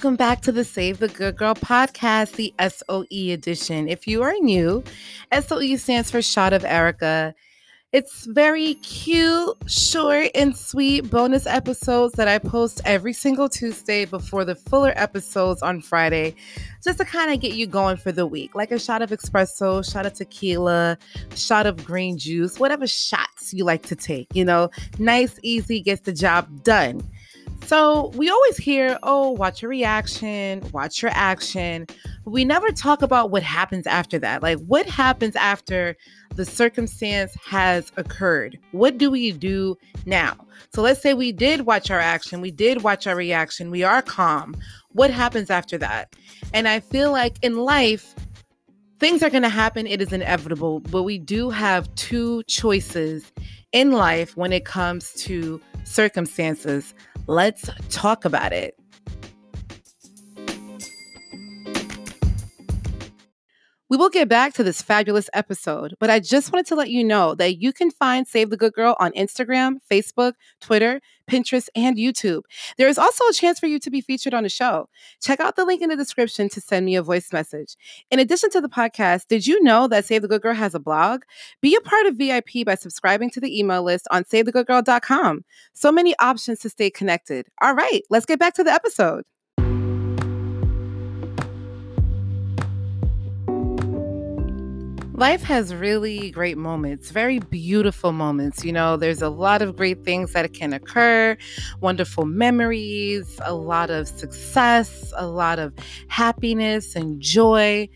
welcome back to the Save the Good Girl podcast, the SOE edition. If you are new, SOE stands for Shot of Erica. It's very cute, short, and sweet bonus episodes that I post every single Tuesday before the fuller episodes on Friday, just to kind of get you going for the week. Like a shot of espresso, shot of tequila, shot of green juice, whatever shots you like to take. You know, nice, easy, gets the job done. So we always hear, oh, watch your reaction, watch your action. We never talk about what happens after that. Like, what happens after the circumstance has occurred? What do we do now? So let's say we did watch our action, we did watch our reaction, we are calm. What happens after that? And I feel like in life, things are going to happen. It is inevitable, but we do have two choices in life when it comes to circumstances. Let's talk about it. We will get back to this fabulous episode, but I just wanted to let you know that you can find Save the Good Girl on Instagram, Facebook, Twitter, Pinterest, and YouTube. There is also a chance for you to be featured on the show. Check out the link in the description to send me a voice message. In addition to the podcast, did you know that Save the Good Girl has a blog? Be a part of VIP by subscribing to the email list on SaveTheGoodGirl.com. So many options to stay connected. All right, let's get back to the episode. Life has really great moments, very beautiful moments. You know, there's a lot of great things that can occur, wonderful memories, a lot of success, a lot of happiness and joy.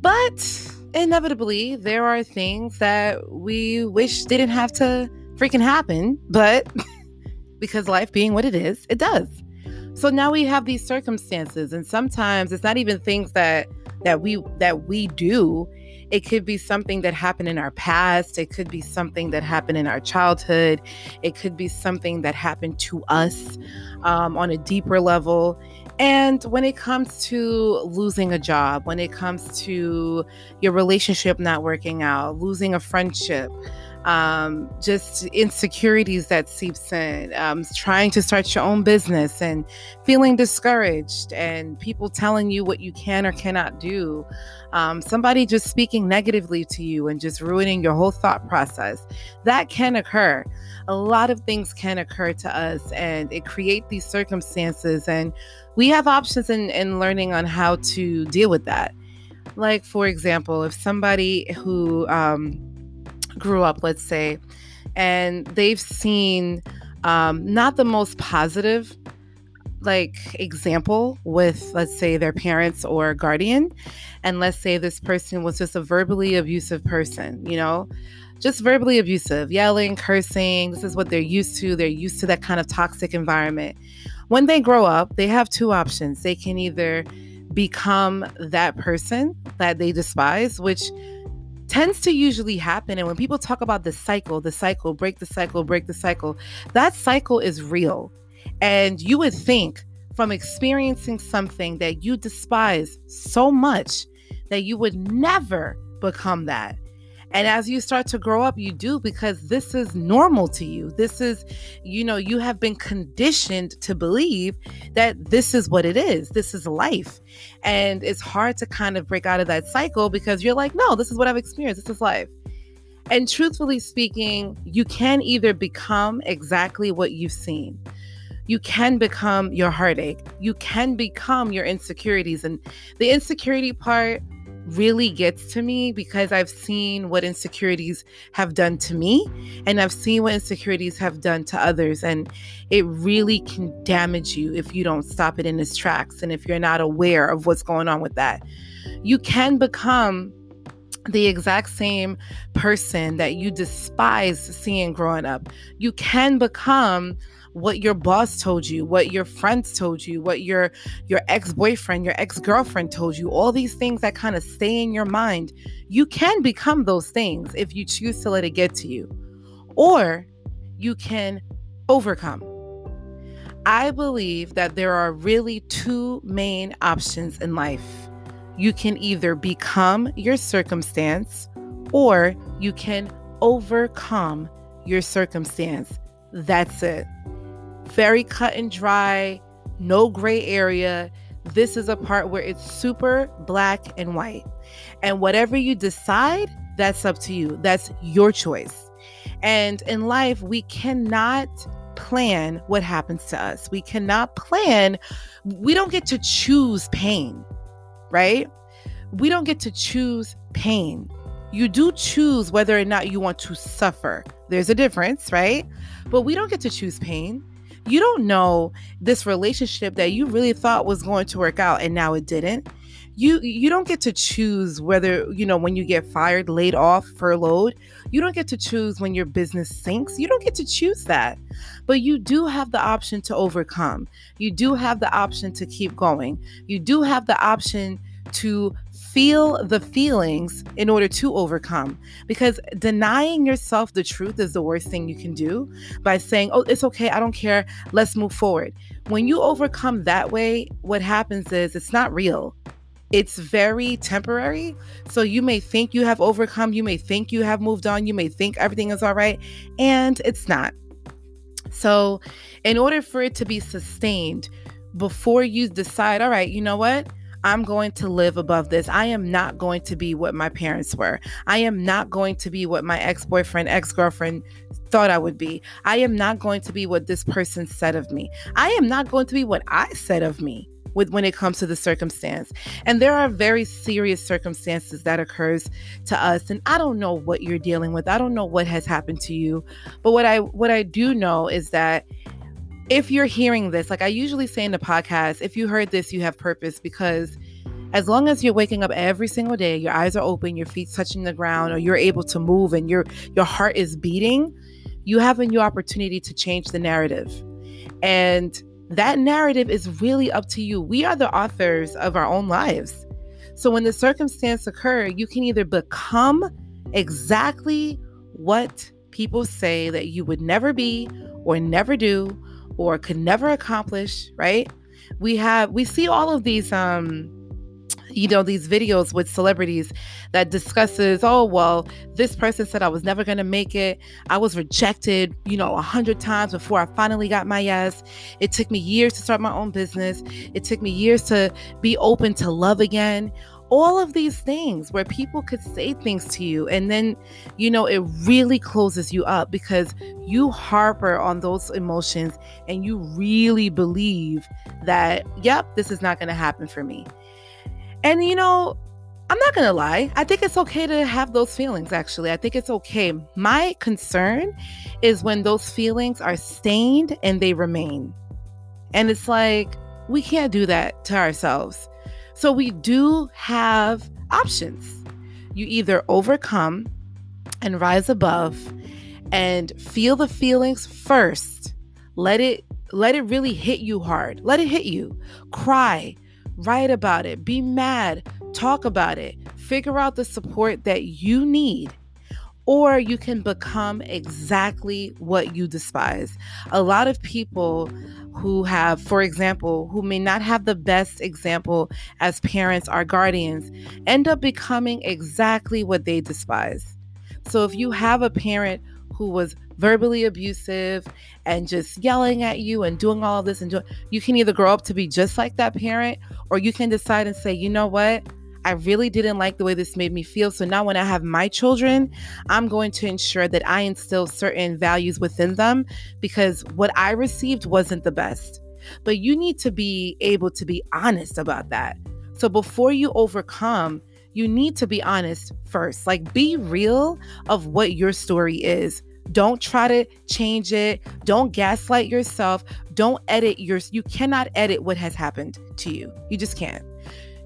But inevitably, there are things that we wish didn't have to freaking happen, but because life being what it is, it does. So now we have these circumstances and sometimes it's not even things that that we that we do it could be something that happened in our past. It could be something that happened in our childhood. It could be something that happened to us um, on a deeper level. And when it comes to losing a job, when it comes to your relationship not working out, losing a friendship, um, just insecurities that seeps in, um, trying to start your own business and feeling discouraged, and people telling you what you can or cannot do, um, somebody just speaking negatively to you and just ruining your whole thought process. That can occur. A lot of things can occur to us, and it create these circumstances, and we have options in, in learning on how to deal with that. Like, for example, if somebody who um, grew up, let's say, and they've seen um, not the most positive like example with let's say their parents or guardian and let's say this person was just a verbally abusive person you know? Just verbally abusive yelling cursing this is what they're used to they're used to that kind of toxic environment. When they grow up they have two options. They can either become that person that they despise which tends to usually happen. And when people talk about the cycle, the cycle, break the cycle, break the cycle, that cycle is real. And you would think from experiencing something that you despise so much that you would never become that. And as you start to grow up, you do because this is normal to you. This is, you know, you have been conditioned to believe that this is what it is. This is life. And it's hard to kind of break out of that cycle because you're like, no, this is what I've experienced. This is life. And truthfully speaking, you can either become exactly what you've seen. You can become your heartache. You can become your insecurities. And the insecurity part, really gets to me because I've seen what insecurities have done to me and I've seen what insecurities have done to others. And it really can damage you if you don't stop it in its tracks and if you're not aware of what's going on with that. You can become the exact same person that you despise seeing growing up. You can become what your boss told you, what your friends told you, what your your ex-boyfriend, your ex-girlfriend told you, all these things that kind of stay in your mind. You can become those things if you choose to let it get to you. Or you can overcome. I believe that there are really two main options in life. You can either become your circumstance or you can overcome your circumstance. That's it very cut and dry, no gray area. This is a part where it's super black and white. And whatever you decide, that's up to you. That's your choice. And in life, we cannot plan what happens to us. We cannot plan, we don't get to choose pain, right? We don't get to choose pain. You do choose whether or not you want to suffer. There's a difference, right? But we don't get to choose pain. You don't know this relationship that you really thought was going to work out and now it didn't. You you don't get to choose whether you know when you get fired laid off furloughed you don't get to choose when your business sinks. You don't get to choose that. But you do have the option to overcome. You do have the option to keep going. You do have the option to feel the feelings in order to overcome because denying yourself the truth is the worst thing you can do by saying oh it's okay i don't care let's move forward when you overcome that way what happens is it's not real it's very temporary. So you may think you have overcome, you may think you have moved on, you may think everything is all right, and it's not. So, in order for it to be sustained, before you decide, all right, you know what? I'm going to live above this. I am not going to be what my parents were. I am not going to be what my ex boyfriend, ex girlfriend thought I would be. I am not going to be what this person said of me. I am not going to be what I said of me with when it comes to the circumstance. And there are very serious circumstances that occurs to us and I don't know what you're dealing with. I don't know what has happened to you. But what I what I do know is that if you're hearing this, like I usually say in the podcast, if you heard this, you have purpose because as long as you're waking up every single day, your eyes are open, your feet touching the ground, or you're able to move and your your heart is beating, you have a new opportunity to change the narrative. And that narrative is really up to you. We are the authors of our own lives. So when the circumstance occur, you can either become exactly what people say that you would never be or never do or could never accomplish, right? We have we see all of these um you know these videos with celebrities that discusses oh well this person said i was never going to make it. I was rejected you know a hundred times before i finally got my yes. It took me years to start my own business. It took me years to be open to love again all of these things where people could say things to you and then you know it really closes you up because you harbor on those emotions and you really believe that yep this is not going to happen for me and you know, I'm not gonna lie, I think it's okay to have those feelings actually. I think it's okay. My concern is when those feelings are stained and they remain. And it's like, we can't do that to ourselves. So we do have options. You either overcome and rise above and feel the feelings first. Let it let it really hit you hard. Let it hit you. Cry, write about it, be mad, talk about it, figure out the support that you need. Or you can become exactly what you despise. A lot of people who have, for example, who may not have the best example as parents or guardians end up becoming exactly what they despise. So if you have a parent who was verbally abusive and just yelling at you and doing all of this and doing you can either grow up to be just like that parent or you can decide and say you know what I really didn't like the way this made me feel. So now, when I have my children, I'm going to ensure that I instill certain values within them because what I received wasn't the best. But you need to be able to be honest about that. So before you overcome, you need to be honest first. Like, be real of what your story is. Don't try to change it. Don't gaslight yourself. Don't edit your you cannot edit what has happened to you. You just can't.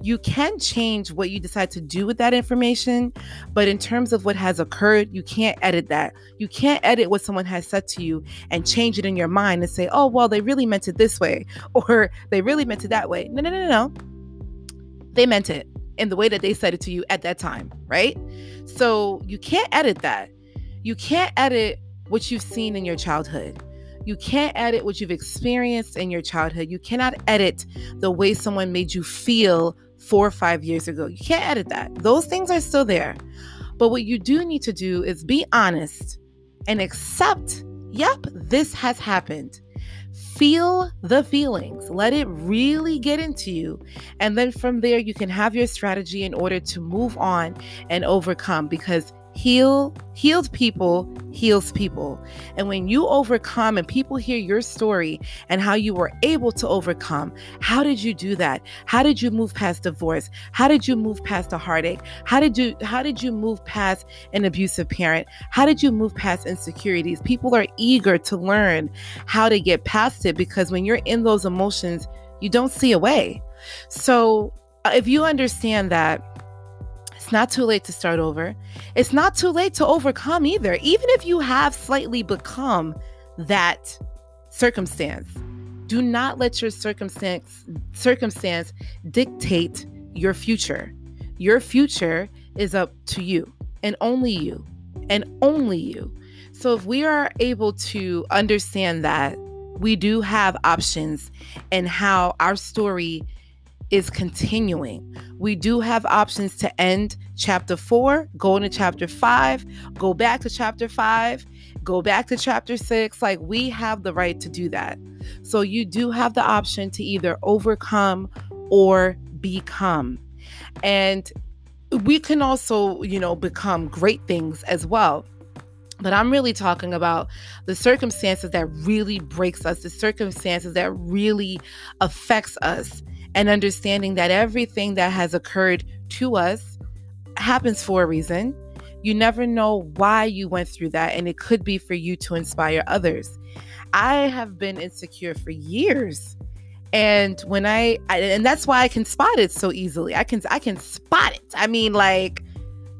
You can change what you decide to do with that information, but in terms of what has occurred, you can't edit that. You can't edit what someone has said to you and change it in your mind and say, "Oh, well, they really meant it this way," or "They really meant it that way." No, no, no, no. They meant it in the way that they said it to you at that time, right? So you can't edit that. You can't edit what you've seen in your childhood. You can't edit what you've experienced in your childhood. You cannot edit the way someone made you feel four or five years ago. You can't edit that. Those things are still there. But what you do need to do is be honest and accept, yep, this has happened. feel the feelings, let it really get into you. And then from there, you can have your strategy in order to move on and overcome because heal healed people heals people. And when you overcome and people hear your story and how you were able to overcome how did you do that? How did you move past divorce? How did you move past a heartache? How did you how did you move past an abusive parent? How did you move past insecurities? People are eager to learn how to get past it because when you're in those emotions you don't see a way. So uh, if you understand that it's not too late to start over. It's not too late to overcome either. Even if you have slightly become that circumstance, do not let your circumstance circumstance dictate your future. Your future is up to you and only you and only you. So if we are able to understand that we do have options and how our story is continuing. We do have options to end chapter four, go into chapter five, go back to chapter five, go back to chapter six. Like we have the right to do that. So you do have the option to either overcome or become. And we can also, you know, become great things as well. But I'm really talking about the circumstances that really breaks us, the circumstances that really affects us and understanding that everything that has occurred to us happens for a reason. You never know why you went through that, and it could be for you to inspire others. I have been insecure for years. And when I, I and that's why I can spot it so easily. I can I can spot it. I mean like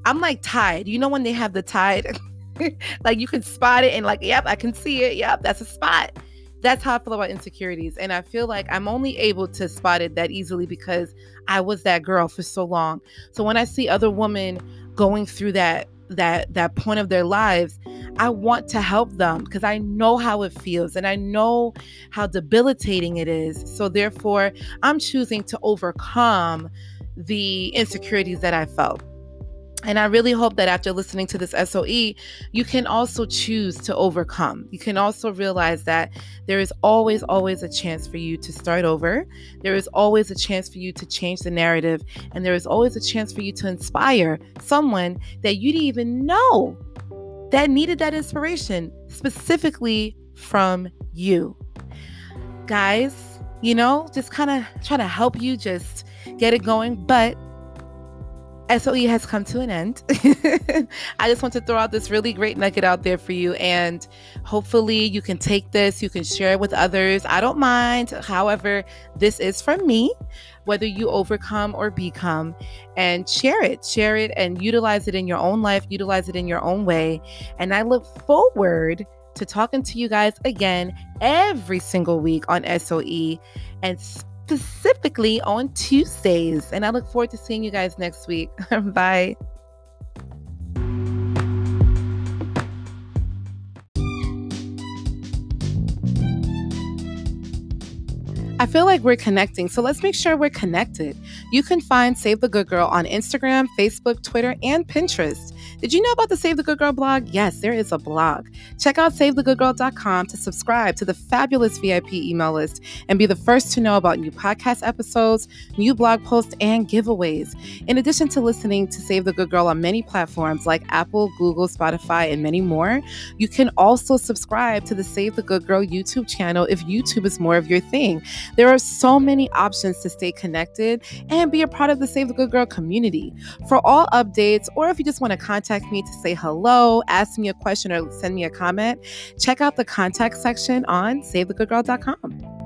I'm like Tide. You know when they have the Tide like you can spot it and like yep, I can see it. Yep, that's a spot that's how I feel about insecurities. And I feel like I'm only able to spot it that easily because I was that girl for so long. So when I see other women going through that that that point of their lives, I want to help them because I know how it feels and I know how debilitating it is. So therefore, I'm choosing to overcome the insecurities that I felt. And I really hope that after listening to this SOE, you can also choose to overcome. You can also realize that there is always, always a chance for you to start over. There is always a chance for you to change the narrative. And there is always a chance for you to inspire someone that you didn't even know that needed that inspiration, specifically from you. Guys, you know, just kind of try to help you just get it going. But SOE has come to an end. I just want to throw out this really great nugget out there for you. And hopefully, you can take this, you can share it with others. I don't mind. However, this is from me, whether you overcome or become, and share it, share it, and utilize it in your own life, utilize it in your own way. And I look forward to talking to you guys again every single week on SOE. And specifically on Tuesdays. And I look forward to seeing you guys next week. Bye. I feel like we're connecting, so let's make sure we're connected. You can find Save the Good Girl on Instagram, Facebook, Twitter, and Pinterest. Did you know about the Save the Good Girl blog? Yes, there is a blog. Check out SaveTheGoodGirl.com to subscribe to the fabulous VIP email list and be the first to know about new podcast episodes, new blog posts, and giveaways. In addition to listening to Save the Good Girl on many platforms like Apple, Google, Spotify, and many more, you can also subscribe to the Save the Good Girl YouTube channel if YouTube is more of your thing. There are so many options to stay connected and be a part of the Save the Good Girl community. For all updates, or if you just want to contact me to say hello, ask me a question, or send me a comment, check out the contact section on SaveTheGoodGirl.com.